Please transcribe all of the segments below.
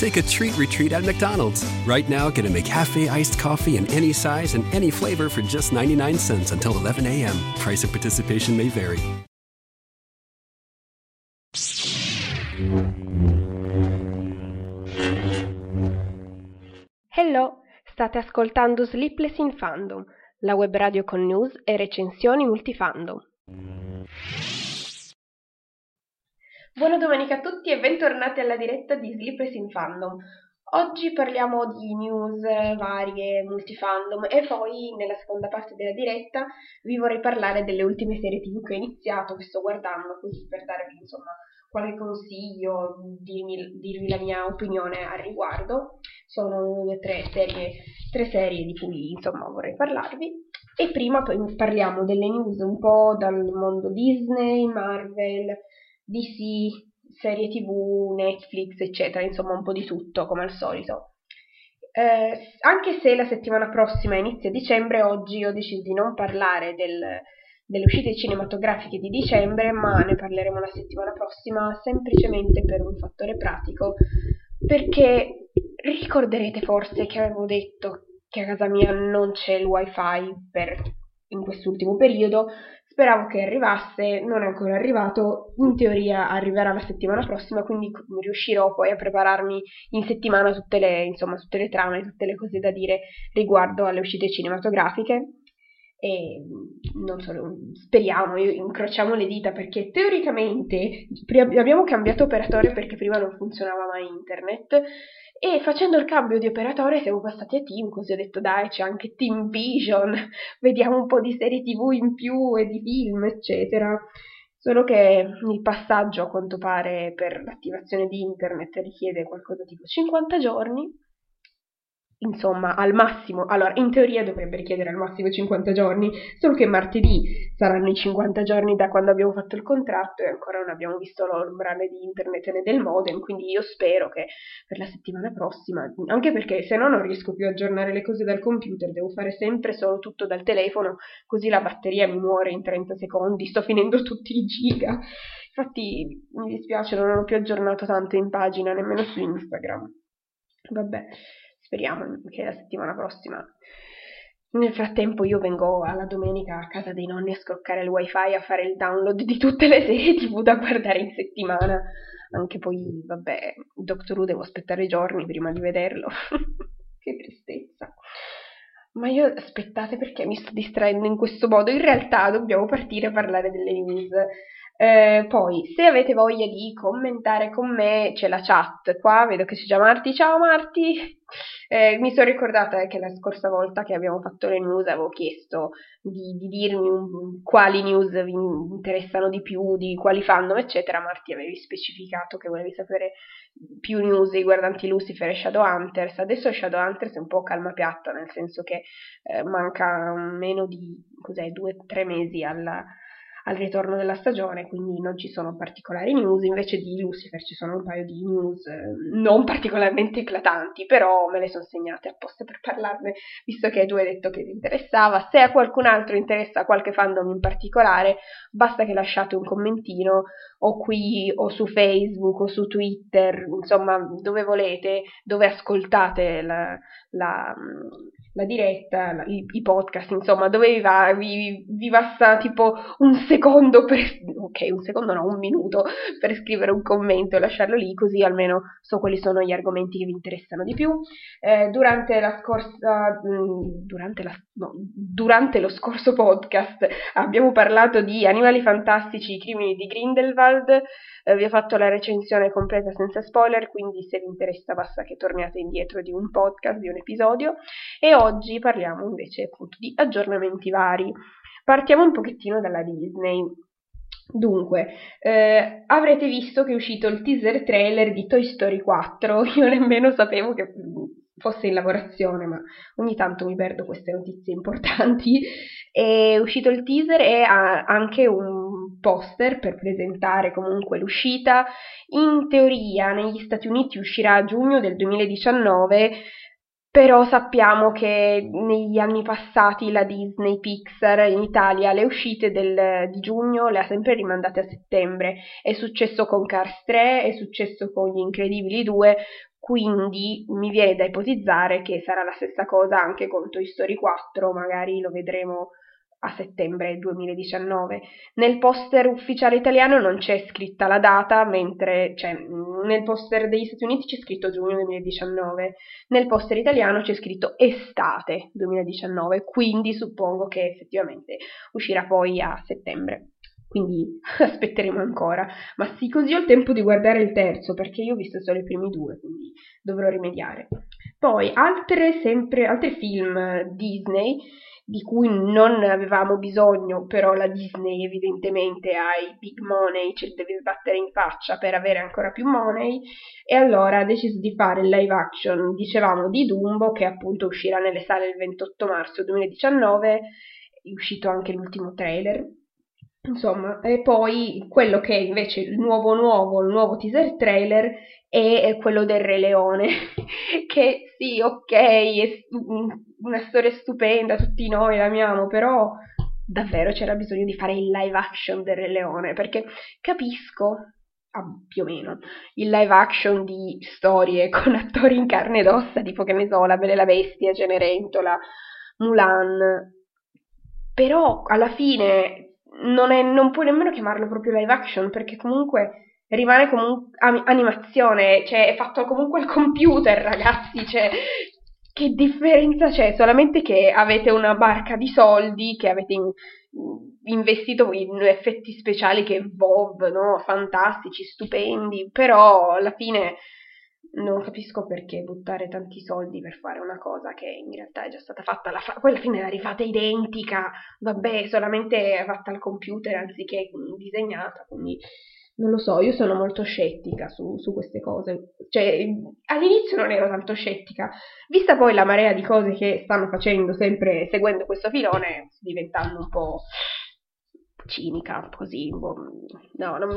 Take a treat retreat at McDonald's. Right now, get a McCafe iced coffee in any size and any flavor for just 99 cents until 11 a.m. Price of participation may vary. Hello, state ascoltando Sleepless in Fandom, la web radio con news e recensioni multifandom. Buona domenica a tutti e bentornati alla diretta di Sleepless in Fandom. Oggi parliamo di news varie, multifandom e poi nella seconda parte della diretta vi vorrei parlare delle ultime serie tv che ho iniziato, che sto guardando, così per darvi insomma qualche consiglio, dirmi, dirvi la mia opinione al riguardo. Sono due tre serie, tre serie di cui insomma vorrei parlarvi. E prima parliamo delle news un po' dal mondo Disney, Marvel, DC, serie tv, Netflix, eccetera, insomma un po' di tutto come al solito. Eh, anche se la settimana prossima inizia dicembre, oggi ho deciso di non parlare del, delle uscite cinematografiche di dicembre, ma ne parleremo la settimana prossima semplicemente per un fattore pratico, perché ricorderete forse che avevo detto che a casa mia non c'è il wifi per, in quest'ultimo periodo, speravo che arrivasse, non è ancora arrivato, in teoria arriverà la settimana prossima, quindi riuscirò poi a prepararmi in settimana tutte le, insomma, tutte le trame, tutte le cose da dire riguardo alle uscite cinematografiche. E non solo, speriamo, incrociamo le dita perché teoricamente abbiamo cambiato operatore perché prima non funzionava mai internet e facendo il cambio di operatore siamo passati a Team, così ho detto dai c'è anche Team Vision, vediamo un po' di serie tv in più e di film eccetera. Solo che il passaggio a quanto pare per l'attivazione di internet richiede qualcosa tipo 50 giorni insomma, al massimo, allora in teoria dovrebbe richiedere al massimo 50 giorni, solo che martedì saranno i 50 giorni da quando abbiamo fatto il contratto e ancora non abbiamo visto l'ombra né di internet né del modem, quindi io spero che per la settimana prossima, anche perché se no non riesco più a aggiornare le cose dal computer, devo fare sempre solo tutto dal telefono, così la batteria mi muore in 30 secondi, sto finendo tutti i giga. Infatti mi dispiace, non ho più aggiornato tanto in pagina, nemmeno su Instagram. Vabbè. Speriamo che la settimana prossima. Nel frattempo io vengo alla domenica a casa dei nonni a scroccare il wifi, a fare il download di tutte le serie tv da guardare in settimana. Anche poi, vabbè, Doctor Who devo aspettare giorni prima di vederlo. che tristezza. Ma io aspettate perché mi sto distraendo in questo modo. In realtà dobbiamo partire a parlare delle news. Eh, poi, se avete voglia di commentare con me, c'è la chat qua, vedo che c'è già Marti. Ciao Marti! Eh, mi sono ricordata che la scorsa volta che abbiamo fatto le news avevo chiesto di, di dirmi un, quali news vi interessano di più, di quali fandom, eccetera. Marti avevi specificato che volevi sapere più news riguardanti Lucifer e Shadowhunters. Adesso Shadowhunters è un po' calma piatta, nel senso che eh, manca meno di due o tre mesi alla al ritorno della stagione, quindi non ci sono particolari news, invece di Lucifer ci sono un paio di news eh, non particolarmente eclatanti, però me le sono segnate apposta per parlarne, visto che tu hai detto che ti interessava. Se a qualcun altro interessa qualche fandom in particolare, basta che lasciate un commentino o qui o su Facebook o su Twitter, insomma, dove volete, dove ascoltate la, la la diretta, i, i, podcast, insomma, dove vi, va, vi, vi, basta tipo un secondo per, ok, un secondo no, un minuto per scrivere un commento e lasciarlo lì, così almeno so quali sono gli argomenti che vi interessano di più. Eh, durante la scorsa, mm, durante, la, no, durante lo scorso podcast abbiamo parlato di Animali Fantastici, i crimini di Grindelwald, eh, vi ho fatto la recensione completa senza spoiler, quindi se vi interessa basta che torniate indietro di un podcast, di un episodio. E oggi parliamo invece appunto di aggiornamenti vari. Partiamo un pochettino dalla Disney. Dunque, eh, avrete visto che è uscito il teaser trailer di Toy Story 4. Io nemmeno sapevo che fosse in lavorazione, ma ogni tanto mi perdo queste notizie importanti. È uscito il teaser e ha anche un poster per presentare comunque l'uscita. In teoria negli Stati Uniti uscirà a giugno del 2019 però sappiamo che negli anni passati la Disney Pixar in Italia le uscite del, di giugno le ha sempre rimandate a settembre. È successo con Cars 3, è successo con Gli Incredibili 2, quindi mi viene da ipotizzare che sarà la stessa cosa anche con Toy Story 4, magari lo vedremo a settembre 2019. Nel poster ufficiale italiano non c'è scritta la data, mentre cioè, nel poster degli Stati Uniti c'è scritto giugno 2019, nel poster italiano c'è scritto estate 2019, quindi suppongo che effettivamente uscirà poi a settembre. Quindi aspetteremo ancora. Ma sì, così ho il tempo di guardare il terzo, perché io ho visto solo i primi due, quindi dovrò rimediare. Poi altre, sempre, altri film Disney di cui non avevamo bisogno, però la Disney evidentemente ha i big money, ce li deve sbattere in faccia per avere ancora più money, e allora ha deciso di fare il live action, dicevamo, di Dumbo, che appunto uscirà nelle sale il 28 marzo 2019, è uscito anche l'ultimo trailer, Insomma, e poi quello che è invece il nuovo nuovo, il nuovo teaser trailer è quello del Re Leone, che sì, ok, è una storia stupenda, tutti noi l'amiamo, però davvero c'era bisogno di fare il live action del Re Leone, perché capisco, ah, più o meno, il live action di storie con attori in carne ed ossa, tipo che ne so, La Bella e la Bestia, Cenerentola, Mulan, però alla fine non, è, non puoi nemmeno chiamarlo proprio live action perché comunque rimane comunque animazione, cioè è fatto comunque al computer, ragazzi, cioè che differenza c'è? Solamente che avete una barca di soldi che avete in, investito in effetti speciali che Vov, no? Fantastici, stupendi, però alla fine non capisco perché buttare tanti soldi per fare una cosa che in realtà è già stata fatta, la fa- poi alla fine la rifate identica, vabbè, solamente fatta al computer anziché disegnata, quindi non lo so, io sono molto scettica su, su queste cose, cioè all'inizio non ero tanto scettica, vista poi la marea di cose che stanno facendo sempre seguendo questo filone, sto diventando un po' cinica, così, boh, no, non,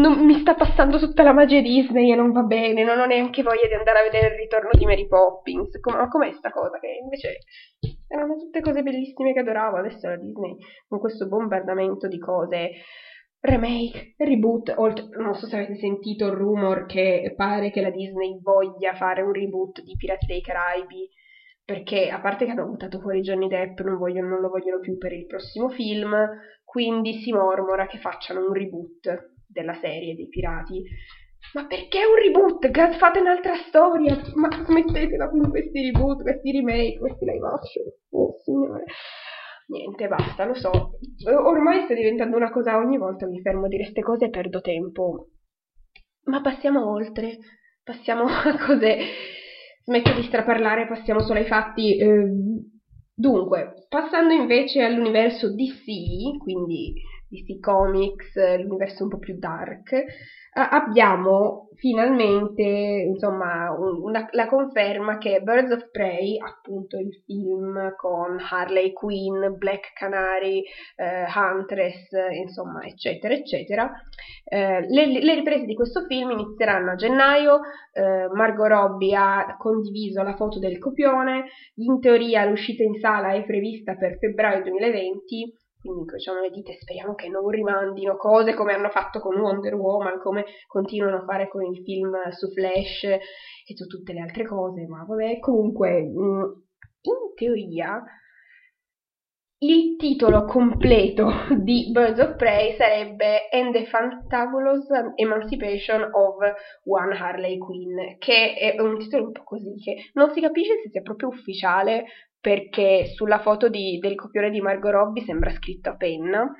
non, mi sta passando tutta la magia Disney e non va bene, non ho neanche voglia di andare a vedere il ritorno di Mary Poppins, Com- ma com'è sta cosa? Che invece erano tutte cose bellissime che adoravo, adesso la Disney con questo bombardamento di cose remake, reboot, oltre, non so se avete sentito il rumor che pare che la Disney voglia fare un reboot di Pirati dei Caraibi perché a parte che hanno buttato fuori Johnny Depp, non, vogliono, non lo vogliono più per il prossimo film, quindi si mormora che facciano un reboot della serie dei pirati. Ma perché un reboot? Fate un'altra storia! Ma smettetela con questi reboot, questi remake, questi live action. Oh signore. Niente, basta, lo so. Ormai sta diventando una cosa, ogni volta mi fermo a dire queste cose e perdo tempo. Ma passiamo oltre. Passiamo a cose smetto di straparlare, passiamo solo ai fatti. Eh, dunque, passando invece all'universo DC, quindi DC Comics, l'universo un po' più dark, abbiamo finalmente insomma una, la conferma che Birds of Prey, appunto il film con Harley Quinn, Black Canary, eh, Huntress, insomma eccetera eccetera, eh, le, le, riprese di questo film inizieranno a gennaio, eh, Margot Robbie ha condiviso la foto del copione, in teoria l'uscita in sala è prevista per febbraio 2020 quindi incrociamo le dita e speriamo che non rimandino cose come hanno fatto con Wonder Woman, come continuano a fare con il film su Flash e su tutte le altre cose, ma vabbè, comunque mm, in teoria il titolo completo di Birds of Prey sarebbe And the Fantabulous Emancipation of One Harley Quinn, che è un titolo un po' così, che non si capisce se sia proprio ufficiale perché sulla foto di, del copione di Margot Robbie sembra scritto a penna,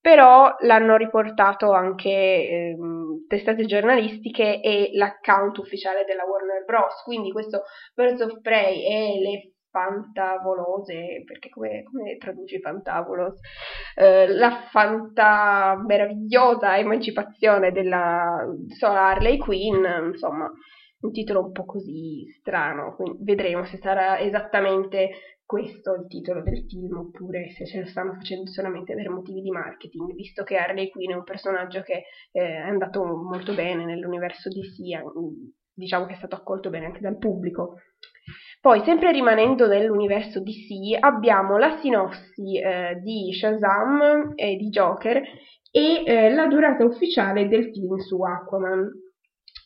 però l'hanno riportato anche ehm, testate giornalistiche e l'account ufficiale della Warner Bros. Quindi questo Birds of Prey e le fantavolose, perché come, come traduci fantavolos? Eh, la fanta meravigliosa emancipazione della sola Harley Quinn, insomma, un titolo un po' così strano, quindi vedremo se sarà esattamente questo il titolo del film oppure se ce lo stanno facendo solamente per motivi di marketing, visto che Harley Quinn è un personaggio che eh, è andato molto bene nell'universo DC, diciamo che è stato accolto bene anche dal pubblico. Poi, sempre rimanendo nell'universo DC, abbiamo la sinossi eh, di Shazam e di Joker e eh, la durata ufficiale del film su Aquaman.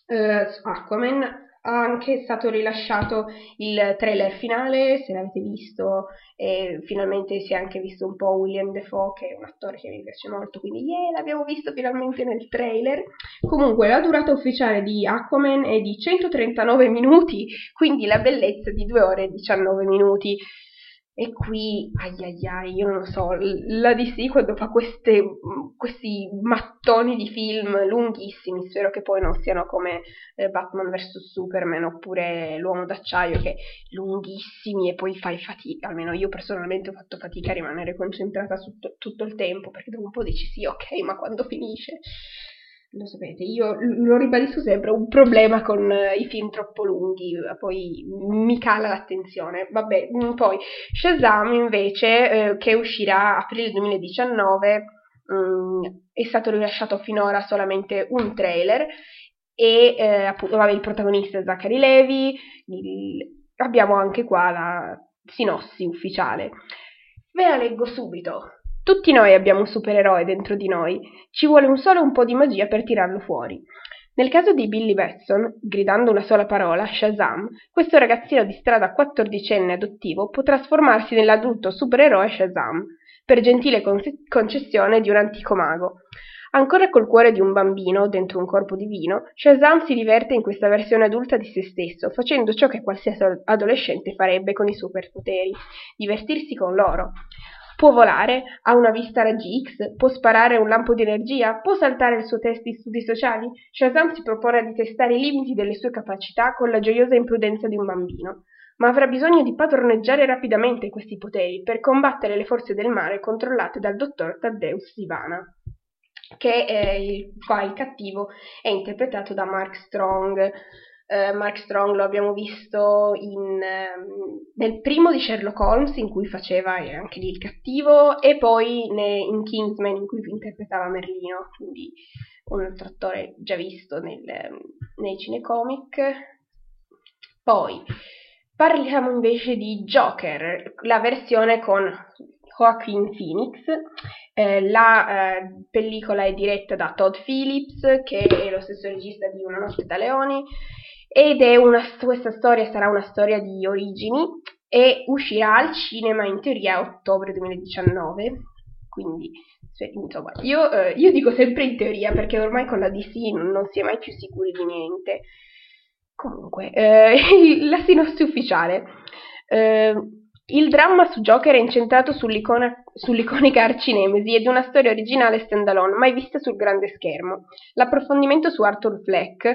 Uh, Aquaman anche stato rilasciato il trailer finale, se l'avete visto, e finalmente si è anche visto un po' William Defoe, che è un attore che mi piace molto, quindi yeah, l'abbiamo visto finalmente nel trailer. Comunque la durata ufficiale di Aquaman è di 139 minuti, quindi la bellezza di 2 ore e 19 minuti. E qui, ai ai ai, io non lo so, la DC quando fa queste, questi mattoni di film lunghissimi, spero che poi non siano come eh, Batman vs Superman oppure L'Uomo d'Acciaio, che lunghissimi e poi fai fatica, almeno io personalmente ho fatto fatica a rimanere concentrata su t- tutto il tempo, perché dopo un po' dici sì, ok, ma quando finisce? Lo sapete, io lo ribadisco sempre, un problema con uh, i film troppo lunghi, poi mi cala l'attenzione. Vabbè, mm, poi Shazam invece, eh, che uscirà aprile 2019, um, mm, è stato rilasciato finora solamente un trailer e eh, appunto, vabbè, il protagonista è Zachary Levi, il... abbiamo anche qua la sinossi ufficiale. Ve la leggo subito. Tutti noi abbiamo un supereroe dentro di noi, ci vuole un solo un po' di magia per tirarlo fuori. Nel caso di Billy Batson, gridando una sola parola, Shazam, questo ragazzino di strada quattordicenne adottivo può trasformarsi nell'adulto supereroe Shazam, per gentile concessione di un antico mago. Ancora col cuore di un bambino dentro un corpo divino, Shazam si diverte in questa versione adulta di se stesso, facendo ciò che qualsiasi adolescente farebbe con i superpoteri, divertirsi con loro. Può volare, ha una vista raggi X, può sparare un lampo di energia, può saltare il suo test di studi sociali. Shazam si propone di testare i limiti delle sue capacità con la gioiosa imprudenza di un bambino, ma avrà bisogno di padroneggiare rapidamente questi poteri per combattere le forze del male controllate dal dottor Taddeus Sivana che eh, qua il cattivo è interpretato da Mark Strong Uh, Mark Strong lo abbiamo visto in, uh, nel primo di Sherlock Holmes in cui faceva anche lì il cattivo e poi ne, in Kingsman in cui interpretava Merlino, quindi un altro attore già visto nel, nei cinecomic. Poi parliamo invece di Joker, la versione con Joaquin Phoenix. Eh, la eh, pellicola è diretta da Todd Phillips, che è lo stesso regista di Una notte da leoni ed è una, questa storia sarà una storia di origini e uscirà al cinema in teoria a ottobre 2019, quindi insomma io, eh, io, dico sempre in teoria perché ormai con la DC non, non si è mai più sicuri di niente. Comunque, eh, la sinossi ufficiale. Eh, il dramma su Joker è incentrato sull'iconica arcinemesi ed una storia originale standalone, mai vista sul grande schermo. L'approfondimento su Arthur Fleck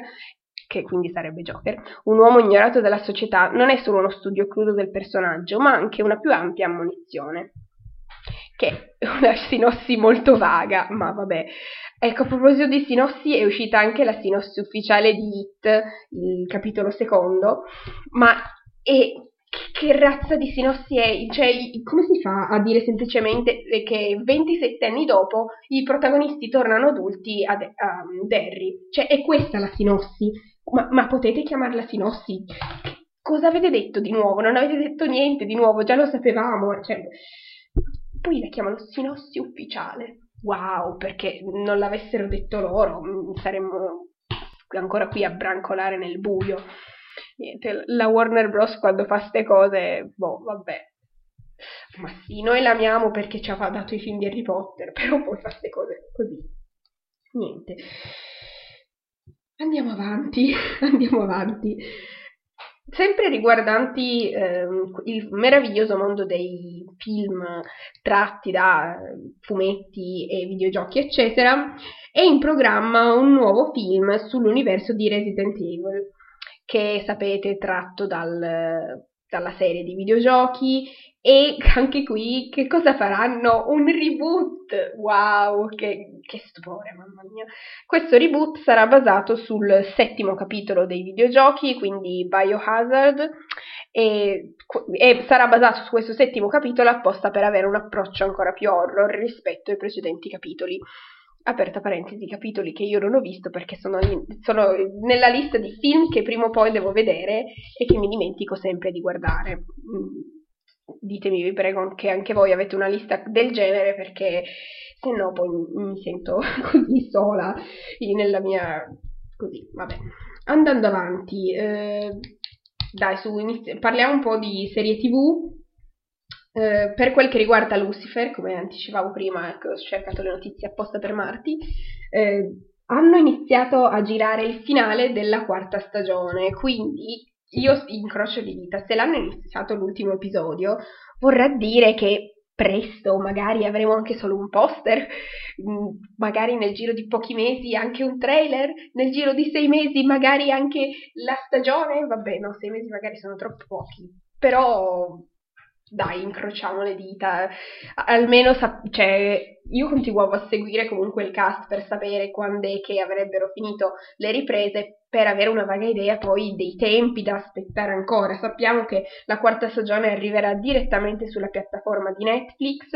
che quindi sarebbe Joker, un uomo ignorato dalla società, non è solo uno studio crudo del personaggio, ma anche una più ampia ammonizione. Che è una sinossi molto vaga, ma vabbè. Ecco, a proposito di sinossi, è uscita anche la sinossi ufficiale di Hit, il capitolo secondo, ma è che razza di sinossi è? Cioè, come si fa a dire semplicemente che 27 anni dopo i protagonisti tornano adulti a, De- a Derry? Cioè, è questa la sinossi. Ma, ma potete chiamarla sinossi? Cosa avete detto di nuovo? Non avete detto niente di nuovo, già lo sapevamo. Cioè, poi la chiamano sinossi ufficiale. Wow, perché non l'avessero detto loro, mm, saremmo ancora qui a brancolare nel buio. Niente, la Warner Bros. quando fa ste cose, boh, vabbè. Ma sì, noi l'amiamo perché ci ha dato i film di Harry Potter, però poi fa ste cose così. Niente. Andiamo avanti, andiamo avanti. Sempre riguardanti eh, il meraviglioso mondo dei film tratti da fumetti e videogiochi, eccetera, è in programma un nuovo film sull'universo di Resident Evil, che sapete tratto dal, dalla serie di videogiochi e anche qui che cosa faranno? Un reboot! Wow, che, che, stupore, mamma mia! Questo reboot sarà basato sul settimo capitolo dei videogiochi, quindi Biohazard, e, e, sarà basato su questo settimo capitolo apposta per avere un approccio ancora più horror rispetto ai precedenti capitoli. Aperta parentesi, capitoli che io non ho visto perché sono, sono nella lista di film che prima o poi devo vedere e che mi dimentico sempre di guardare. Mm, ditemi, vi prego, che anche voi avete una lista del genere perché se no poi mi sento così sola nella mia... così, vabbè. Andando avanti, eh, dai, su, inizi- parliamo un po' di serie tv. Eh, per quel che riguarda Lucifer, come anticipavo prima, ecco, ho cercato le notizie apposta per Marti, eh, hanno iniziato a girare il finale della quarta stagione, quindi io incrocio di dita, se l'hanno iniziato l'ultimo episodio, vorrà dire che presto magari avremo anche solo un poster, mm, magari nel giro di pochi mesi anche un trailer, nel giro di sei mesi magari anche la stagione, vabbè no, sei mesi magari sono troppo pochi, però dai, incrociamo le dita, almeno sap- cioè, io continuavo a seguire comunque il cast per sapere quando è che avrebbero finito le riprese per avere una vaga idea poi dei tempi da aspettare ancora. Sappiamo che la quarta stagione arriverà direttamente sulla piattaforma di Netflix,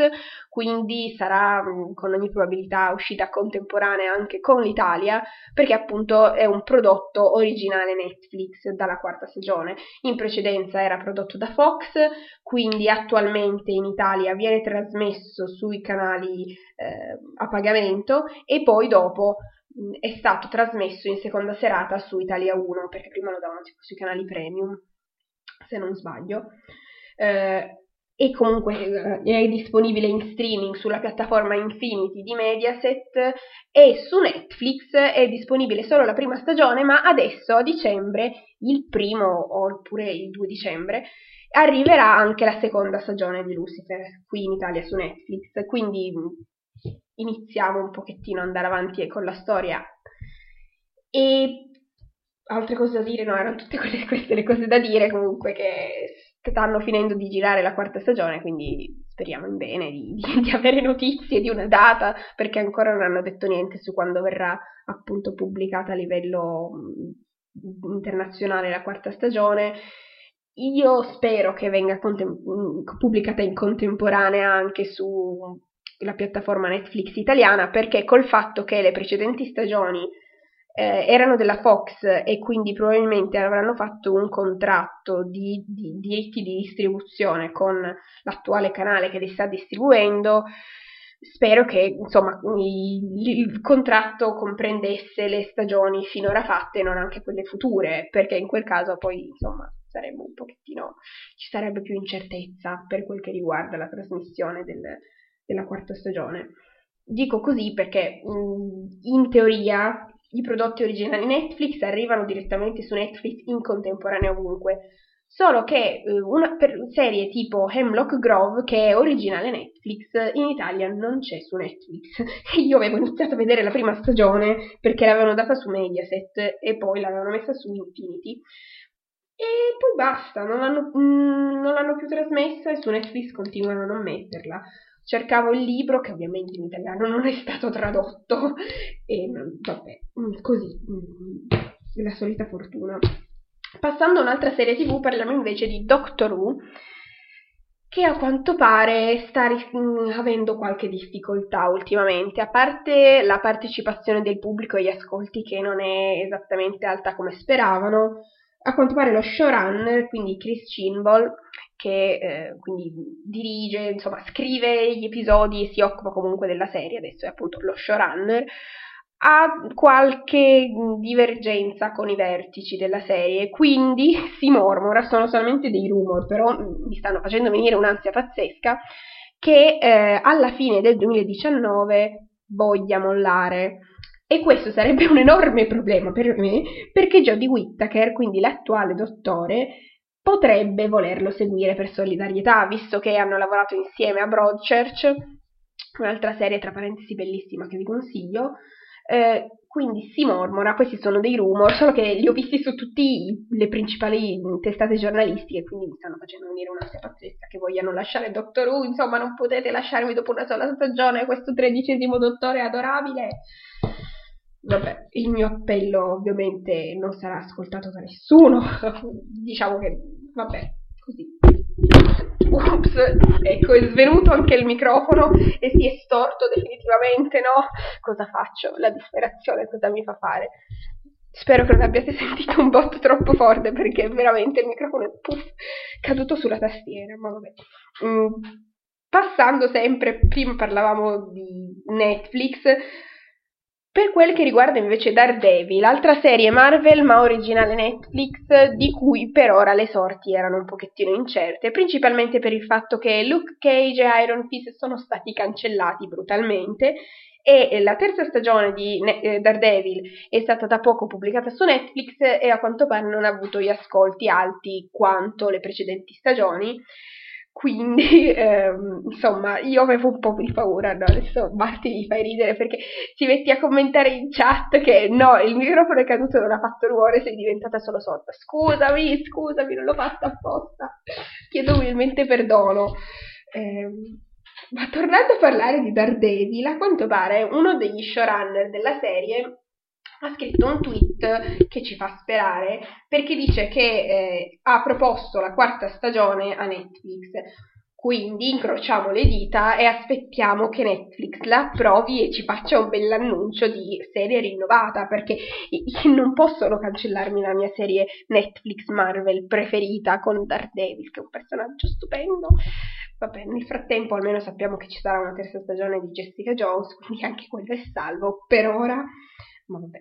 quindi sarà mm, con ogni probabilità uscita contemporanea anche con l'Italia, perché appunto è un prodotto originale Netflix dalla quarta stagione. In precedenza era prodotto da Fox, quindi attualmente in Italia viene trasmesso sui canali a pagamento e poi dopo è stato trasmesso in seconda serata su Italia 1, perché prima lo davano tipo sui canali premium, se non sbaglio. Eh, e comunque eh, è disponibile in streaming sulla piattaforma Infinity di Mediaset e su Netflix è disponibile solo la prima stagione, ma adesso a dicembre, il primo oppure il 2 dicembre, arriverà anche la seconda stagione di Lucifer qui in Italia su Netflix, quindi iniziamo un pochettino ad andare avanti con la storia. E altre cose da dire, no, erano tutte quelle, queste le cose da dire comunque che stanno finendo di girare la quarta stagione, quindi speriamo in bene di, di, di, avere notizie di una data, perché ancora non hanno detto niente su quando verrà appunto pubblicata a livello mm, internazionale la quarta stagione. Io spero che venga contem- pubblicata in contemporanea anche su la piattaforma Netflix italiana perché col fatto che le precedenti stagioni eh, erano della Fox e quindi probabilmente avranno fatto un contratto di, di diritti di distribuzione con l'attuale canale che li sta distribuendo, spero che insomma il, il, contratto comprendesse le stagioni finora fatte e non anche quelle future, perché in quel caso poi insomma sarebbe un pochettino ci sarebbe più incertezza per quel che riguarda la trasmissione del, della quarta stagione. Dico così perché in teoria i prodotti originali Netflix arrivano direttamente su Netflix in contemporanea ovunque, solo che eh, una serie tipo Hemlock Grove, che è originale Netflix, in Italia non c'è su Netflix. Io avevo iniziato a vedere la prima stagione perché l'avevano data su Mediaset e poi l'avevano messa su Infinity. E poi basta, non l'hanno, mm, non l'hanno più trasmessa e su Netflix continuano a non metterla cercavo il libro che ovviamente in italiano non è stato tradotto e vabbè, mm, così, mm, la solita fortuna. Passando a un'altra serie tv parliamo invece di Doctor Who che a quanto pare sta mm, avendo qualche difficoltà ultimamente, a parte la partecipazione del pubblico agli ascolti che non è esattamente alta come speravano, a quanto pare lo showrunner, quindi Chris Chinball, che eh, quindi dirige, insomma, scrive gli episodi e si occupa comunque della serie, adesso è appunto lo showrunner, ha qualche divergenza con i vertici della serie, quindi si mormora, sono solamente dei rumor, però mi stanno facendo venire un'ansia pazzesca, che eh, alla fine del 2019 voglia mollare. E questo sarebbe un enorme problema per me, perché Jodie Whittaker, quindi l'attuale dottore, potrebbe volerlo seguire per solidarietà, visto che hanno lavorato insieme a Broadchurch, un'altra serie tra parentesi bellissima che vi consiglio. Eh, quindi si mormora, questi sono dei rumor, solo che li ho visti su tutte le principali testate giornalistiche, quindi mi stanno facendo venire un'ansia pazzesca che vogliano lasciare Doctor Who, insomma non potete lasciarmi dopo una sola stagione questo tredicesimo dottore adorabile. Vabbè, il mio appello ovviamente non sarà ascoltato da nessuno, diciamo che, vabbè, così. Ups, ecco, è svenuto anche il microfono e si è storto definitivamente, no? Cosa faccio? La disperazione cosa mi fa fare? Spero che non abbiate sentito un botto troppo forte perché veramente il microfono è puff, caduto sulla tastiera, ma vabbè. Mm, passando sempre, prima parlavamo di Netflix, per quel che riguarda invece Daredevil, l'altra serie Marvel ma originale Netflix, di cui per ora le sorti erano un pochettino incerte, principalmente per il fatto che Luke Cage e Iron Fist sono stati cancellati brutalmente e la terza stagione di eh, Daredevil è stata da poco pubblicata su Netflix e a quanto pare non ha avuto gli ascolti alti quanto le precedenti stagioni quindi, ehm, insomma, io avevo un po' di paura, no? Adesso Marti mi fai ridere perché ti metti a commentare in chat che no, il microfono è caduto, non ha fatto rumore, sei diventata solo sorda. Scusami, scusami, non l'ho fatto apposta. Chiedo umilmente perdono. Eh, ma tornando a parlare di Daredevil, a quanto pare uno degli showrunner della serie ha scritto un tweet che ci fa sperare perché dice che eh, ha proposto la quarta stagione a Netflix. Quindi incrociamo le dita e aspettiamo che Netflix la approvi e ci faccia un bell'annuncio di serie rinnovata perché non possono cancellarmi la mia serie Netflix Marvel preferita con Daredevil che è un personaggio stupendo. Vabbè, nel frattempo almeno sappiamo che ci sarà una terza stagione di Jessica Jones, quindi anche quello è salvo per ora ma vabbè.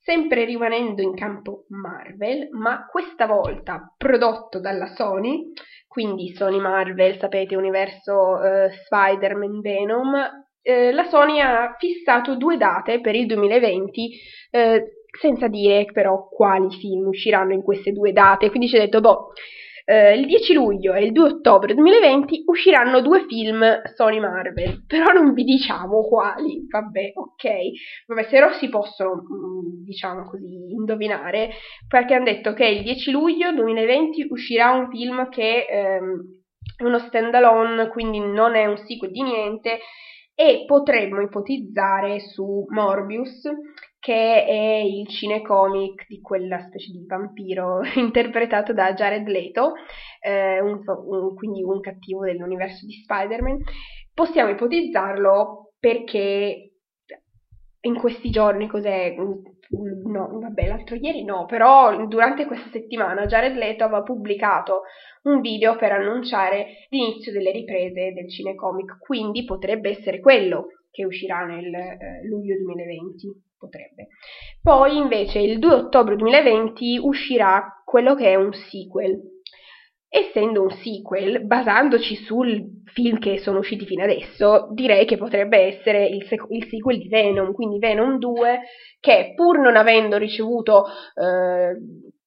Sempre rimanendo in campo Marvel, ma questa volta prodotto dalla Sony, quindi Sony Marvel, sapete, universo eh, Spider-Man Venom, eh, la Sony ha fissato due date per il 2020, eh, senza dire però quali film usciranno in queste due date, quindi ci ha detto, boh, eh, il 10 luglio e il 2 ottobre 2020 usciranno due film Sony Marvel, però non vi diciamo quali, vabbè, ok, vabbè, se no si possono, mm, diciamo così, indovinare, perché hanno detto che il 10 luglio 2020 uscirà un film che ehm, è uno standalone, quindi non è un sequel di niente, e potremmo ipotizzare su Morbius che è il cinecomic di quella specie di vampiro interpretato da Jared Leto, eh, un, un, quindi un cattivo dell'universo di Spider-Man. Possiamo ipotizzarlo perché in questi giorni, cos'è? No, vabbè, l'altro ieri no, però durante questa settimana Jared Leto aveva pubblicato un video per annunciare l'inizio delle riprese del cinecomic, quindi potrebbe essere quello che uscirà nel eh, luglio 2020 potrebbe. Poi invece il 2 ottobre 2020 uscirà quello che è un sequel. Essendo un sequel, basandoci sul film che sono usciti fino adesso, direi che potrebbe essere il, sec- il sequel di Venom, quindi Venom 2, che pur non avendo ricevuto eh,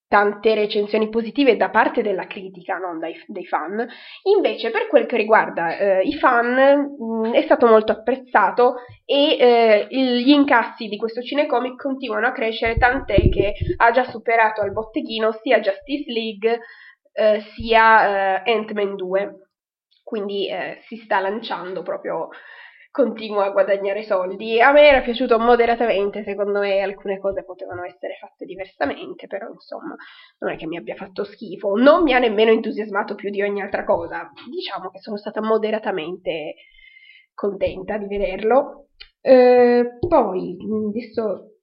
tante recensioni positive da parte della critica, non dai, dei fan. Invece, per quel che riguarda eh, i fan, mh, mm, è stato molto apprezzato e eh, gli incassi di questo cinecomic continuano a crescere, tant'è che ha già superato al botteghino sia Justice League eh, sia eh, Ant-Man 2. Quindi eh, si sta lanciando proprio continua a guadagnare soldi. A me era piaciuto moderatamente, secondo me alcune cose potevano essere fatte diversamente, però insomma non è che mi abbia fatto schifo, non mi ha nemmeno entusiasmato più di ogni altra cosa. Diciamo che sono stata moderatamente contenta di vederlo. Eh, poi adesso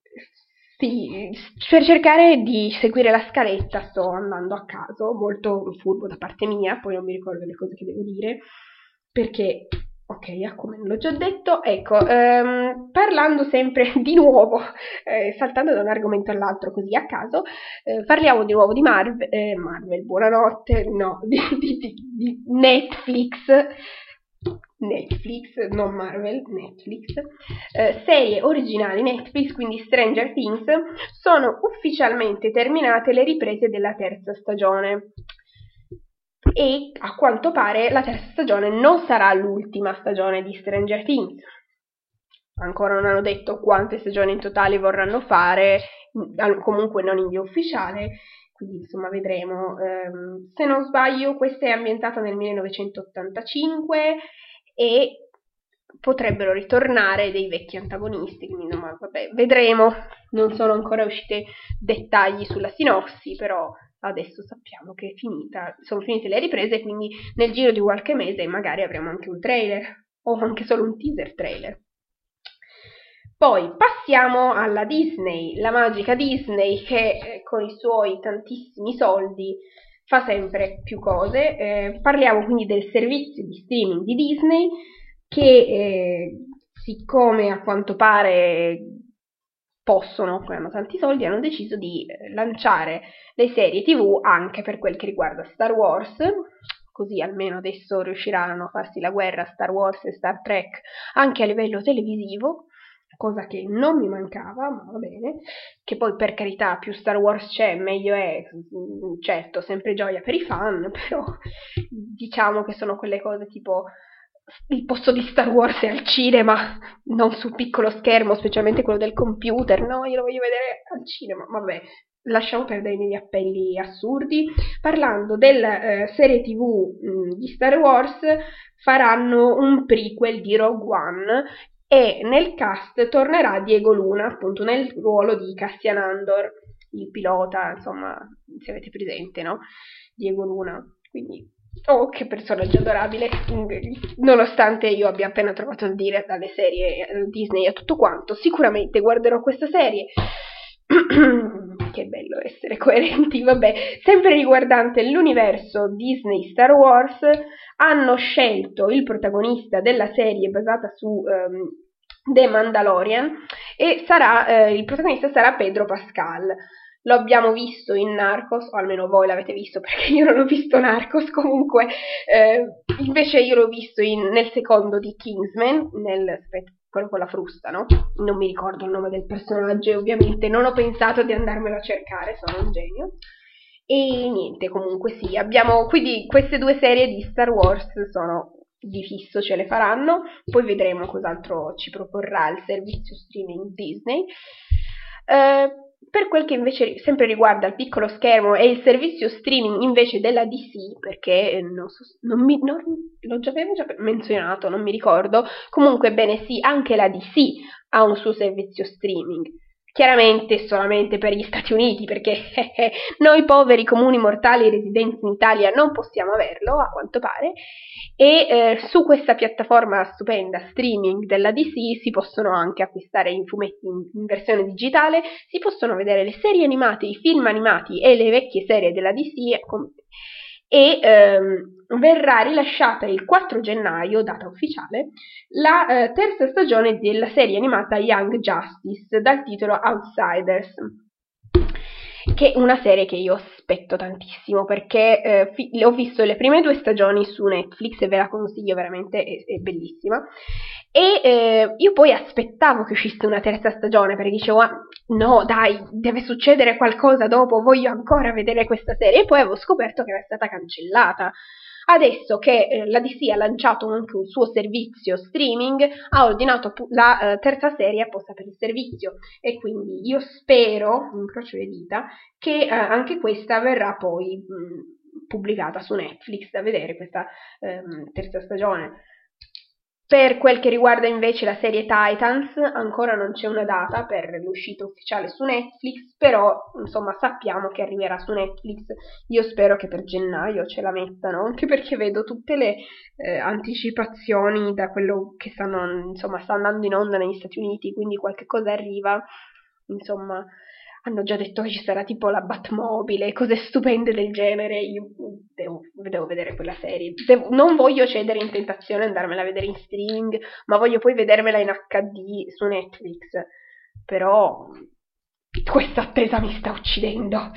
sì, per cercare di seguire la scaletta sto andando a caso, molto furbo da parte mia, poi non mi ricordo le cose che devo dire, perché Ok, come l'ho già detto, ecco, ehm, parlando sempre di nuovo, eh, saltando da un argomento all'altro così a caso, eh, parliamo di nuovo di Marvel, eh, Marvel buonanotte, no, di, di, di, di, Netflix, Netflix, non Marvel, Netflix, eh, serie originali Netflix, quindi Stranger Things, sono ufficialmente terminate le riprese della terza stagione e a quanto pare la terza stagione non sarà l'ultima stagione di Stranger Things. Ancora non hanno detto quante stagioni in totale vorranno fare, comunque non in via ufficiale, quindi insomma vedremo. Um, se non sbaglio, questa è ambientata nel 1985 e potrebbero ritornare dei vecchi antagonisti, quindi no, vabbè, vedremo. Non sono ancora usciti dettagli sulla sinossi, però adesso sappiamo che finita, sono finite le riprese, quindi nel giro di qualche mese magari avremo anche un trailer o anche solo un teaser trailer. Poi passiamo alla Disney, la magica Disney che eh, con i suoi tantissimi soldi fa sempre più cose. Eh, parliamo quindi del servizio di streaming di Disney che eh, siccome a quanto pare possono, poi hanno tanti soldi, hanno deciso di eh, lanciare le serie TV anche per quel che riguarda Star Wars, così almeno adesso riusciranno a farsi la guerra Star Wars e Star Trek anche a livello televisivo, cosa che non mi mancava, ma va bene, che poi per carità più Star Wars c'è meglio è, mm, certo, sempre gioia per i fan, però diciamo che sono quelle cose tipo il posto di Star Wars è al cinema, non sul piccolo schermo, specialmente quello del computer. No, io lo voglio vedere al cinema. Vabbè, lasciamo perdere i miei appelli assurdi. Parlando della eh, serie TV mh, mm, di Star Wars, faranno un prequel di Rogue One e nel cast tornerà Diego Luna, appunto nel ruolo di Cassian Andor, il pilota, insomma, se avete presente, no? Diego Luna. Quindi Oh, che personaggio adorabile! Nonostante io abbia appena trovato il dire dalle serie eh, Disney e tutto quanto, sicuramente guarderò questa serie. che bello essere coerenti, vabbè. Sempre riguardante l'universo Disney Star Wars, hanno scelto il protagonista della serie basata su um, The Mandalorian e sarà, eh, il protagonista sarà Pedro Pascal. Lo abbiamo visto in Narcos, o almeno voi l'avete visto perché io non ho visto Narcos, comunque eh, invece io l'ho visto in, nel secondo di Kingsman, nel, quello con la frusta, no? Non mi ricordo il nome del personaggio ovviamente non ho pensato di andarmelo a cercare, sono un genio. E niente, comunque sì, abbiamo quindi queste due serie di Star Wars sono di fisso ce le faranno, poi vedremo cos'altro ci proporrà il servizio streaming Disney. Eh, per quel che invece sempre riguarda il piccolo schermo e il servizio streaming invece della DC, perché eh, non so, non mi, non, l'ho già, avevo già menzionato, non mi ricordo, comunque bene sì, anche la DC ha un suo servizio streaming. Chiaramente solamente per gli Stati Uniti, perché noi poveri comuni mortali residenti in Italia non possiamo averlo, a quanto pare, e eh, su questa piattaforma stupenda streaming della DC si possono anche acquistare i fumetti in, in, versione digitale, si possono vedere le serie animate, i film animati e le vecchie serie della DC e ehm, verrà rilasciata il 4 gennaio, data ufficiale, la eh, terza stagione della serie animata Young Justice dal titolo Outsiders che è una serie che io aspetto tantissimo perché eh, fi- ho visto le prime due stagioni su Netflix e ve la consiglio veramente, è, è bellissima. E eh, io poi aspettavo che uscisse una terza stagione perché dicevo, ah, no dai, deve succedere qualcosa dopo, voglio ancora vedere questa serie. E poi avevo scoperto che era stata cancellata. Adesso che eh, la DC ha lanciato anche un suo servizio streaming, ha ordinato la eh, terza serie apposta per il servizio e quindi io spero, incrocio le dita, che eh, anche questa verrà poi mh, pubblicata su Netflix da vedere questa ehm, terza stagione. Per quel che riguarda invece la serie Titans, ancora non c'è una data per l'uscita ufficiale su Netflix, però insomma sappiamo che arriverà su Netflix. Io spero che per gennaio ce la mettano, anche perché vedo tutte le eh, anticipazioni da quello che stanno, insomma, sta andando in onda negli Stati Uniti, quindi qualche cosa arriva. Insomma, hanno già detto che ci sarà tipo la Batmobile, cose stupende del genere. Io devo, devo vedere quella serie. Devo, non voglio cedere in tentazione e andarmela a vedere in streaming, ma voglio poi vedermela in HD su Netflix. Però questa attesa mi sta uccidendo.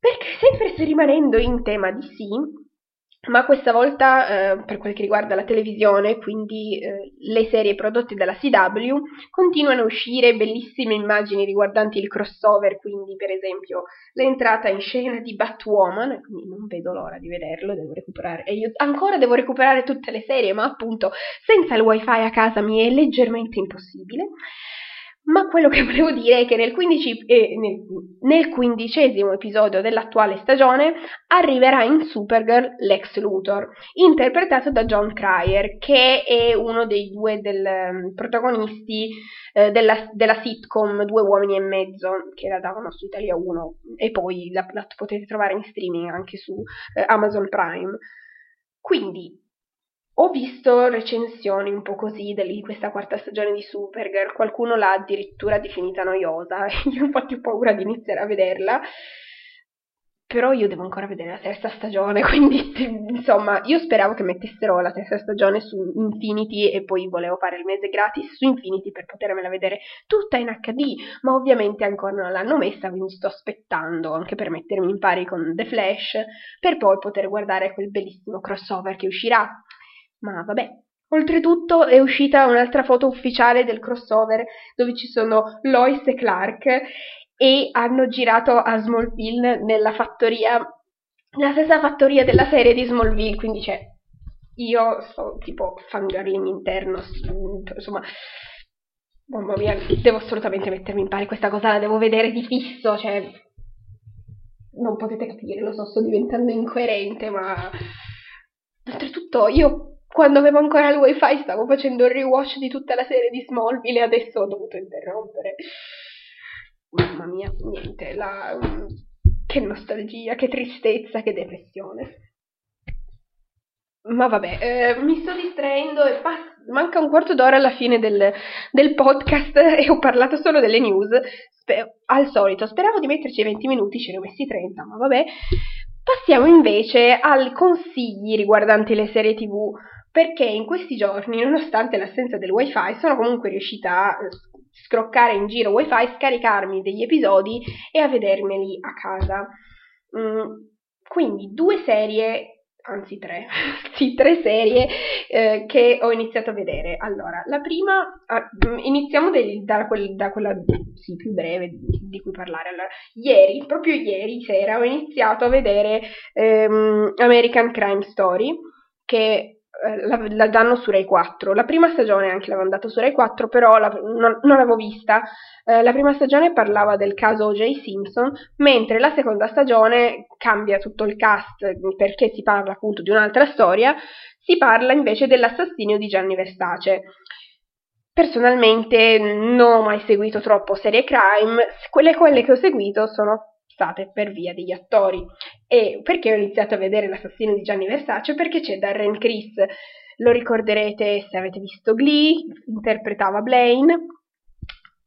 Perché sempre rimanendo in tema di sì, ma questa volta eh, per quel che riguarda la televisione, quindi eh, le serie prodotte dalla CW, continuano a uscire bellissime immagini riguardanti il crossover, quindi per esempio l'entrata in scena di Batwoman, quindi non vedo l'ora di vederlo, devo recuperare, e io ancora devo recuperare tutte le serie, ma appunto senza il wifi a casa mi è leggermente impossibile. Ma quello che volevo dire è che nel, 15, eh, nel, nel quindicesimo episodio dell'attuale stagione arriverà in Supergirl Lex Luthor, interpretato da John Cryer, che è uno dei due del, um, protagonisti eh, della, della, sitcom Due uomini e mezzo, che la davano su Italia 1 e poi la, la potete trovare in streaming anche su eh, Amazon Prime. Quindi ho visto recensioni un po' così di questa quarta stagione di Supergirl, qualcuno l'ha addirittura definita noiosa, io ho infatti paura di iniziare a vederla, però io devo ancora vedere la terza stagione, quindi insomma io speravo che mettessero la terza stagione su Infinity e poi volevo fare il mese gratis su Infinity per potermela vedere tutta in HD, ma ovviamente ancora non l'hanno messa, quindi sto aspettando anche per mettermi in pari con The Flash, per poi poter guardare quel bellissimo crossover che uscirà ma vabbè. Oltretutto è uscita un'altra foto ufficiale del crossover dove ci sono Lois e Clark e hanno girato a Smallville nella fattoria, la stessa fattoria della serie di Smallville, quindi c'è io sto tipo fangirling interno, insomma, mamma mia, devo assolutamente mettermi in pari, questa cosa la devo vedere di fisso, cioè, non potete capire, lo so, sto diventando incoerente, ma oltretutto io quando avevo ancora il wifi stavo facendo il rewatch di tutta la serie di Smallville e adesso ho dovuto interrompere. Mamma mia, niente, la... che nostalgia, che tristezza, che depressione. Ma vabbè, eh, mi sto distraendo e pass- manca un quarto d'ora alla fine del, del podcast e ho parlato solo delle news. Spe- al solito, speravo di metterci 20 minuti, ce ne ho messi 30, ma vabbè. Passiamo invece ai consigli riguardanti le serie tv perché in questi giorni, nonostante l'assenza del wifi, sono comunque riuscita a scroccare in giro wifi, scaricarmi degli episodi e a vedermeli a casa. Mm, quindi due serie, anzi tre, sì, tre serie eh, che ho iniziato a vedere. Allora, la prima, ah, mm, iniziamo del, da, quel, da, quella sì, più breve di, di cui parlare. Allora, ieri, proprio ieri sera, ho iniziato a vedere ehm, American Crime Story, che la, la, danno su Rai 4. La prima stagione anche l'avevano dato su Rai 4, però la, non, non, l'avevo vista. Eh, la prima stagione parlava del caso O.J. Simpson, mentre la seconda stagione cambia tutto il cast perché si parla appunto di un'altra storia, si parla invece dell'assassinio di Gianni Versace. Personalmente non ho mai seguito troppo serie crime, quelle, quelle che ho seguito sono state per via degli attori. E perché ho iniziato a vedere l'assassino di Gianni Versace? Perché c'è Darren Criss, lo ricorderete se avete visto Glee, interpretava Blaine.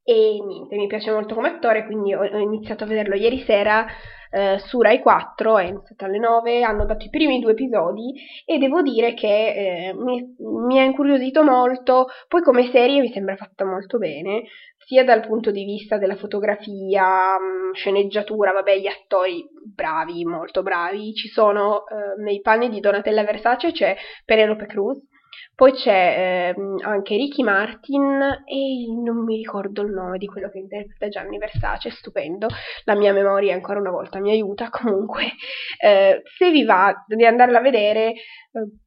E niente, mi piace molto come attore, quindi ho iniziato a vederlo ieri sera eh, su Rai 4, è iniziato alle 9, hanno dato i primi due episodi e devo dire che eh, mi, mi ha incuriosito molto, poi come serie mi sembra fatta molto bene, sia dal punto di vista della fotografia, mm, sceneggiatura, vabbè, gli attori bravi, molto bravi, ci sono eh, nei panni di Donatella Versace c'è Penelope Cruz, poi c'è ehm, anche Ricky Martin e non mi ricordo il nome di quello che interpreta Gianni Versace, stupendo, la mia memoria ancora una volta mi aiuta, comunque eh, se vi va di andarla a vedere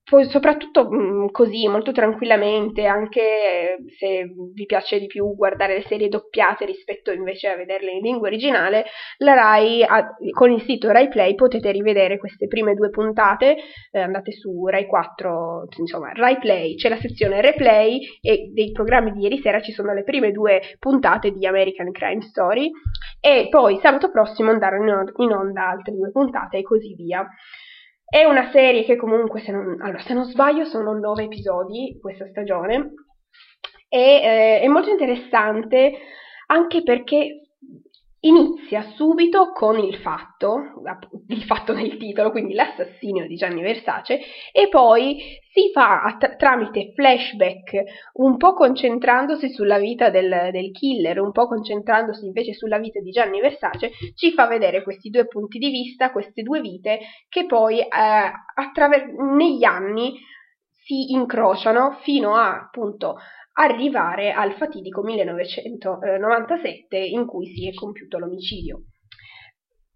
poi soprattutto mm, così, molto tranquillamente, anche se vi piace di più guardare le serie doppiate rispetto invece a vederle in lingua originale, la Rai ha, con il sito Rai Play potete rivedere queste prime due puntate, eh, andate su Rai 4, insomma Rai Play, c'è la sezione Replay e dei programmi di ieri sera ci sono le prime due puntate di American Crime Story e poi sabato prossimo andranno in onda altre due puntate e così via. È una serie che comunque, se non, allora, se non sbaglio, sono nove episodi questa stagione. E eh, è molto interessante anche perché inizia subito con il fatto, il fatto nel titolo, quindi l'assassinio di Gianni Versace, e poi si fa tra- tramite flashback, un po' concentrandosi sulla vita del, del, killer, un po' concentrandosi invece sulla vita di Gianni Versace, ci fa vedere questi due punti di vista, queste due vite, che poi eh, attraver- negli anni si incrociano fino a appunto arrivare al fatidico 1997 in cui si è compiuto l'omicidio.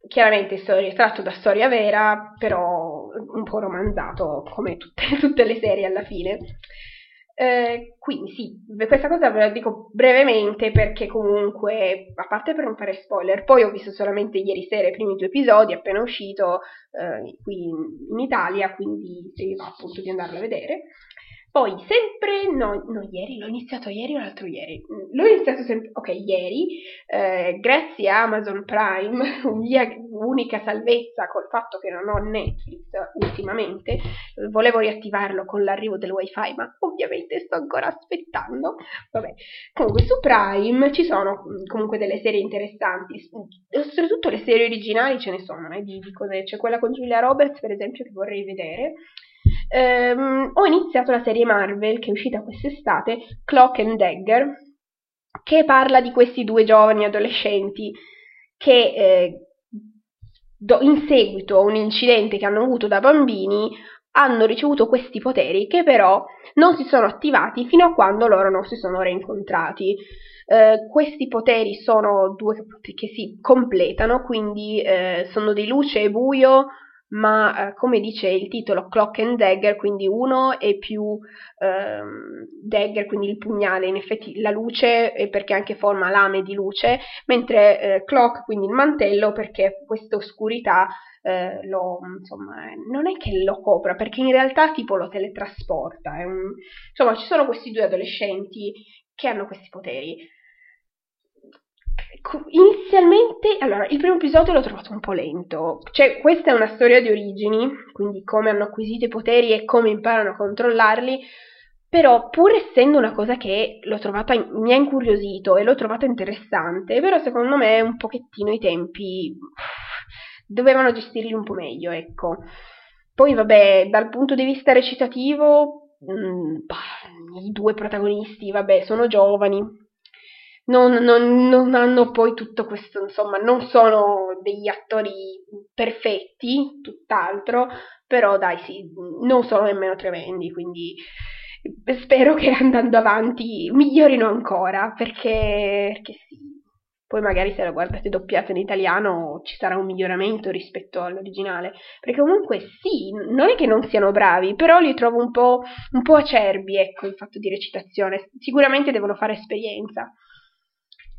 Chiaramente è tratto da storia vera, però un po' romanzato come tutte, tutte le serie alla fine. Eh, quindi sì, questa cosa ve la dico brevemente perché comunque, a parte per non fare spoiler, poi ho visto solamente ieri sera i primi due episodi appena uscito eh, qui in, in, Italia, quindi se vi va appunto di andarlo a vedere. Poi, sempre, no, no, ieri, l'ho iniziato ieri o l'altro ieri? Mm, l'ho iniziato sempre, ok, ieri, eh, grazie a Amazon Prime, mia unica salvezza col fatto che non ho Netflix ultimamente, volevo riattivarlo con l'arrivo del wifi, ma ovviamente sto ancora aspettando. Vabbè, comunque su Prime ci sono mm, comunque delle serie interessanti, soprattutto le serie originali ce ne sono, eh, di, di cose, c'è quella con Julia Roberts per esempio che vorrei vedere, ehm, ho iniziato la serie Marvel che è uscita quest'estate, Clock and Dagger, che parla di questi due giovani adolescenti che eh, do, in seguito a un incidente che hanno avuto da bambini hanno ricevuto questi poteri che però non si sono attivati fino a quando loro non si sono reincontrati. Eh, questi poteri sono due che si completano, quindi eh, sono di luce e buio, ma eh, come dice il titolo Clock and Dagger, quindi uno è più ehm, dagger, quindi il pugnale, in effetti la luce perché anche forma lame di luce, mentre eh, Clock, quindi il mantello, perché questa oscurità eh, lo, insomma, non è che lo copra, perché in realtà tipo lo teletrasporta. Un... Insomma, ci sono questi due adolescenti che hanno questi poteri inizialmente, allora, il primo episodio l'ho trovato un po' lento. Cioè, questa è una storia di origini, quindi come hanno acquisito i poteri e come imparano a controllarli. Però, pur essendo una cosa che l'ho trovata, mi ha incuriosito e l'ho trovata interessante, però secondo me un pochettino i tempi dovevano gestirli un po' meglio, ecco. Poi, vabbè, dal punto di vista recitativo, mh, mm, bah, i due protagonisti, vabbè, sono giovani, non, non, non, hanno poi tutto questo, insomma, non sono degli attori perfetti, tutt'altro, però dai sì, non sono nemmeno tremendi, quindi spero che andando avanti migliorino ancora, perché, perché sì. Poi magari se la guardate doppiata in italiano ci sarà un miglioramento rispetto all'originale. Perché comunque sì, non è che non siano bravi, però li trovo un po', un po acerbi, ecco, in fatto di recitazione. Sicuramente devono fare esperienza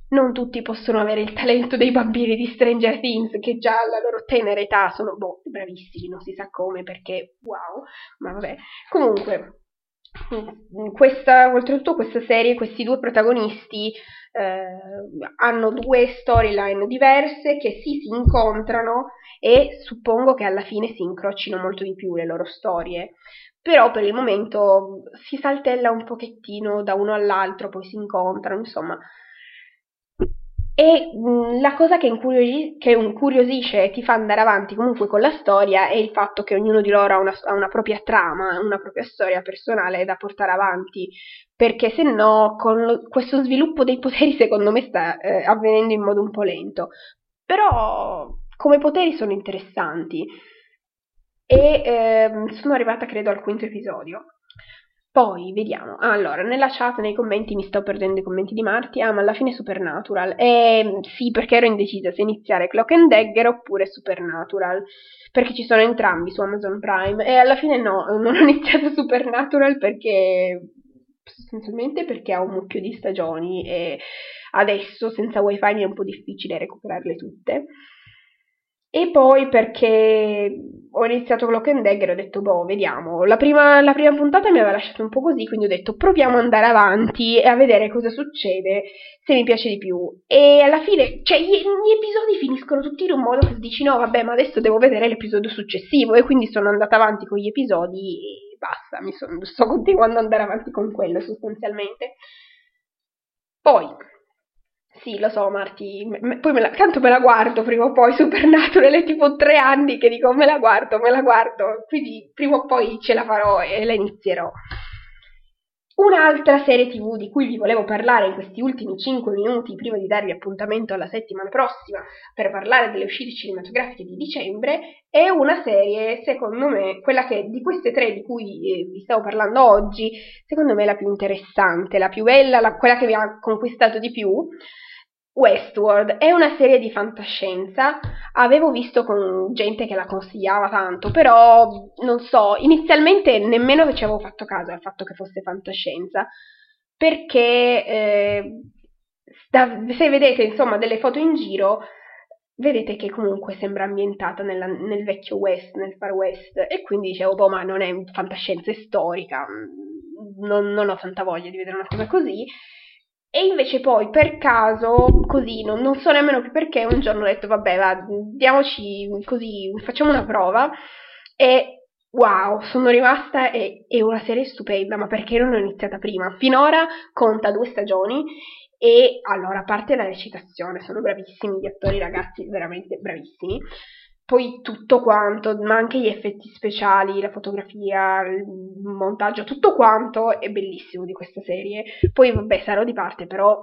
non tutti possono avere il talento dei bambini di Stranger Things che già alla loro tenera età sono boh, bravissimi, non si sa come perché wow, ma vabbè. Comunque, questa, oltretutto questa serie, questi due protagonisti eh, hanno due storyline diverse che sì, si incontrano e suppongo che alla fine si incrocino molto di più le loro storie. Però per il momento si saltella un pochettino da uno all'altro, poi si incontrano, insomma, e mh, la cosa che, incuriosi- che incuriosisce e ti fa andare avanti comunque con la storia è il fatto che ognuno di loro ha una, ha una propria trama, una propria storia personale da portare avanti, perché se no con lo, questo sviluppo dei poteri secondo me sta eh, avvenendo in modo un po' lento. Però come poteri sono interessanti e eh, sono arrivata credo al quinto episodio. Poi vediamo. Allora, nella chat, nei commenti, mi sto perdendo i commenti di Marti. Ah, ma alla fine Supernatural. Eh, sì, perché ero indecisa se iniziare Clock and Dagger oppure Supernatural. Perché ci sono entrambi su Amazon Prime. E alla fine no, non ho iniziato Supernatural perché. sostanzialmente perché ha un mucchio di stagioni e adesso senza wifi mi è un po' difficile recuperarle tutte. E poi perché ho iniziato Clock and Dagger e ho detto, boh, vediamo. La prima, la prima, puntata mi aveva lasciato un po' così, quindi ho detto, proviamo ad andare avanti e a vedere cosa succede, se mi piace di più. E alla fine, cioè, gli, gli episodi finiscono tutti in un modo che dici, no, vabbè, ma adesso devo vedere l'episodio successivo. E quindi sono andata avanti con gli episodi e basta, mi son, sto continuando ad andare avanti con quello sostanzialmente. Poi, sì, lo so, Marti, me, poi me la, tanto me la guardo prima o poi, Supernatural è tipo tre anni che dico me la guardo, me la guardo, quindi prima o poi ce la farò e la inizierò. Un'altra serie tv di cui vi volevo parlare in questi ultimi 5 minuti prima di darvi appuntamento alla settimana prossima per parlare delle uscite cinematografiche di dicembre è una serie, secondo me, quella che di queste tre di cui eh, vi stavo parlando oggi, secondo me è la più interessante, la più bella, la, quella che vi ha conquistato di più, Westworld. È una serie di fantascienza, avevo visto con gente che la consigliava tanto, però non so, inizialmente nemmeno ci avevo fatto caso al fatto che fosse fantascienza, perché eh, da, se vedete insomma delle foto in giro, vedete che comunque sembra ambientata nella, nel vecchio West, nel Far West, e quindi dicevo, boh, ma non è fantascienza storica, non, non ho tanta voglia di vedere una cosa così. E invece poi per caso, così, non, non, so nemmeno più perché, un giorno ho detto vabbè, va, diamoci così, facciamo una prova e wow, sono rimasta e è una serie stupenda, ma perché non l'ho iniziata prima? Finora conta due stagioni e allora, a parte la recitazione, sono bravissimi gli attori ragazzi, veramente bravissimi poi tutto quanto, ma anche gli effetti speciali, la fotografia, il montaggio, tutto quanto è bellissimo di questa serie. Poi vabbè, sarò di parte, però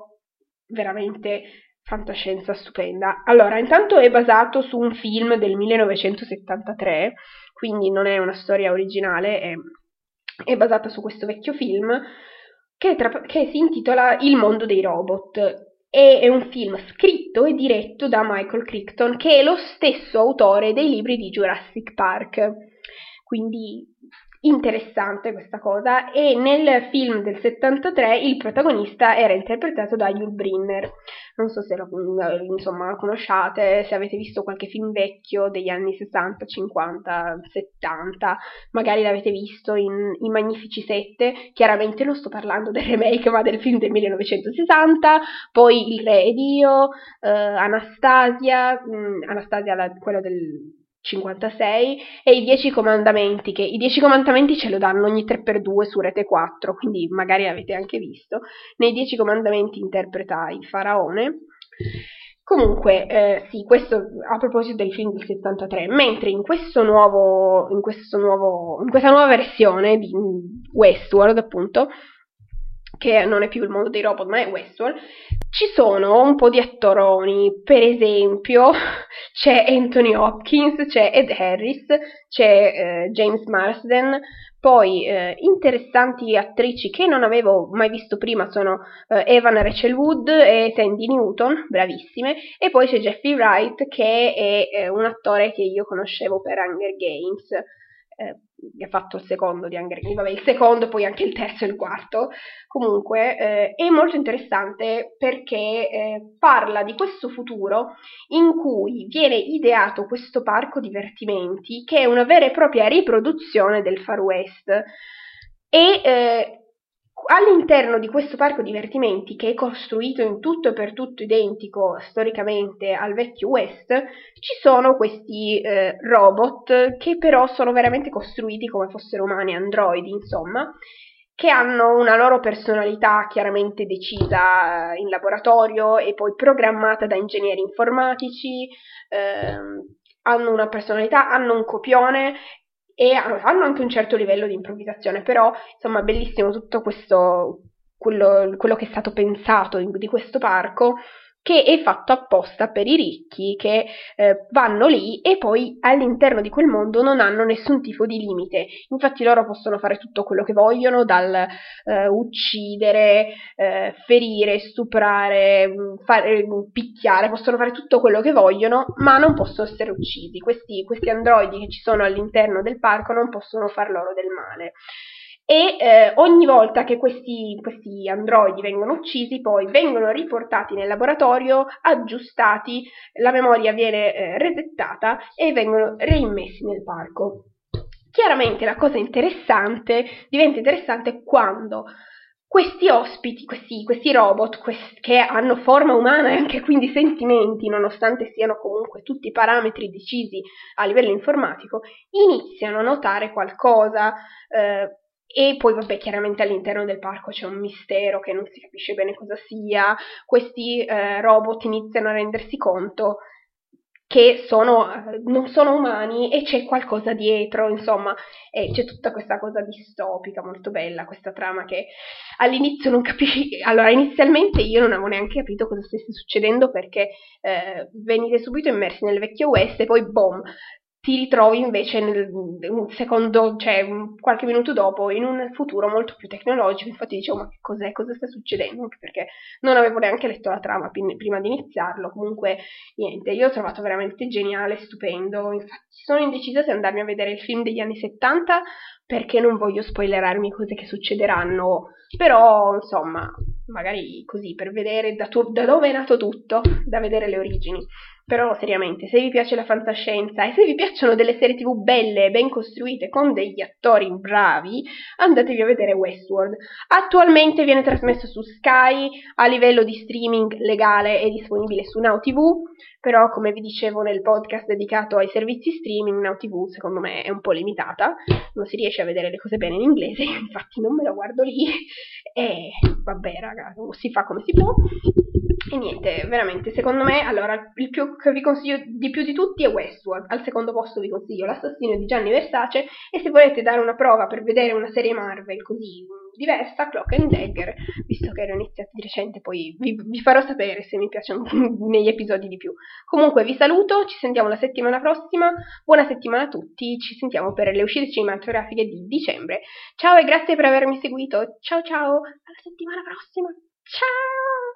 veramente fantascienza stupenda. Allora, intanto è basato su un film del 1973, quindi non è una storia originale, è, è basata su questo vecchio film che, tra, che si intitola Il mondo dei robot e è un film scritto e diretto da Michael Crichton, che è lo stesso autore dei libri di Jurassic Park. Quindi interessante questa cosa e nel film del 73 il protagonista era interpretato da Yul Brynner non so se lo, insomma, lo conosciate se avete visto qualche film vecchio degli anni 60, 50, 70 magari l'avete visto in I Magnifici Sette. Chiaramente non sto parlando del remake ma del film del 1960 poi Il Re ed Io eh, Anastasia mh, mm, Anastasia la, quello del 56 e i 10 comandamenti, che i 10 comandamenti ce lo danno ogni 3x2 su Rete 4, quindi magari avete anche visto. Nei 10 comandamenti interpreta il faraone. Comunque, eh, sì, questo a proposito del film del 73, mentre in, nuovo, in, nuovo, in questa nuova versione di Westworld, appunto, che non è più il mondo dei robot, ma è Westworld, ci sono un po' di attoroni, per esempio c'è Anthony Hopkins, c'è Ed Harris, c'è eh, James Marsden, poi eh, interessanti attrici che non avevo mai visto prima sono eh, Evan Rachel Wood e Sandy Newton, bravissime, e poi c'è Jeffrey Wright che è eh, un attore che io conoscevo per Hunger Games eh, ha fatto il secondo di Games, vabbè il secondo, poi anche il terzo e il quarto, comunque eh, è molto interessante perché eh, parla di questo futuro in cui viene ideato questo parco divertimenti che è una vera e propria riproduzione del Far West. E eh, all'interno di questo parco divertimenti, che è costruito in tutto e per tutto identico storicamente al vecchio West, ci sono questi eh, robot che però sono veramente costruiti come fossero umani, androidi, insomma, che hanno una loro personalità chiaramente decisa in laboratorio e poi programmata da ingegneri informatici, eh, hanno una personalità, hanno un copione e hanno anche un certo livello di improvvisazione, però insomma bellissimo tutto questo, quello, quello che è stato pensato in, di questo parco che è fatto apposta per i ricchi che eh, vanno lì e poi all'interno di quel mondo non hanno nessun tipo di limite. Infatti loro possono fare tutto quello che vogliono, dal eh, uccidere, eh, ferire, stuprare, mm, fare, mm, picchiare, possono fare tutto quello che vogliono, ma non possono essere uccisi. Questi, questi androidi che ci sono all'interno del parco non possono far loro del male e eh, ogni volta che questi, questi, androidi vengono uccisi poi vengono riportati nel laboratorio, aggiustati, la memoria viene eh, resettata e vengono reimmessi nel parco. Chiaramente la cosa interessante diventa interessante quando questi ospiti, questi, questi robot questi, che hanno forma umana e anche quindi sentimenti, nonostante siano comunque tutti parametri decisi a livello informatico, iniziano a notare qualcosa. Eh, e poi, vabbè, chiaramente all'interno del parco c'è un mistero che non si capisce bene cosa sia. Questi eh, robot iniziano a rendersi conto che sono, eh, non sono umani e c'è qualcosa dietro, insomma, e c'è tutta questa cosa distopica molto bella, questa trama che all'inizio non capisci. Allora, inizialmente io non avevo neanche capito cosa stesse succedendo perché eh, venite subito immersi nel vecchio West e poi, boom, si ritrovi invece nel, secondo, cioè qualche minuto dopo, in un futuro molto più tecnologico. Infatti dicevo, ma che cos'è? Cosa sta succedendo? Anche perché non avevo neanche letto la trama prima di iniziarlo. Comunque, niente, io ho trovato veramente geniale, stupendo. Infatti, sono indecisa se andarmi a vedere il film degli anni 70 perché non voglio spoilerarmi cose che succederanno. Però, insomma, magari così per vedere da, tu- da dove è nato tutto, da vedere le origini. Però seriamente, se vi piace la fantascienza e se vi piacciono delle serie tv belle, ben costruite, con degli attori bravi, andatevi a vedere Westworld. Attualmente viene trasmesso su Sky, a livello di streaming legale è disponibile su Now TV, però come vi dicevo nel podcast dedicato ai servizi streaming, Now TV secondo me è un po' limitata, non si riesce a vedere le cose bene in inglese, infatti non me lo guardo lì e vabbè raga, si fa come si può. E niente, veramente, secondo me, allora, il più che vi consiglio di più di tutti è Westworld. Al secondo posto vi consiglio L'assassino di Gianni Versace. E se volete dare una prova per vedere una serie Marvel così diversa, Clock and Dagger, visto che ero iniziata di recente, poi vi, vi, farò sapere se mi piacciono negli episodi di più. Comunque vi saluto, ci sentiamo la settimana prossima. Buona settimana a tutti, ci sentiamo per le uscite cinematografiche di dicembre. Ciao e grazie per avermi seguito. Ciao ciao, alla settimana prossima. Ciao!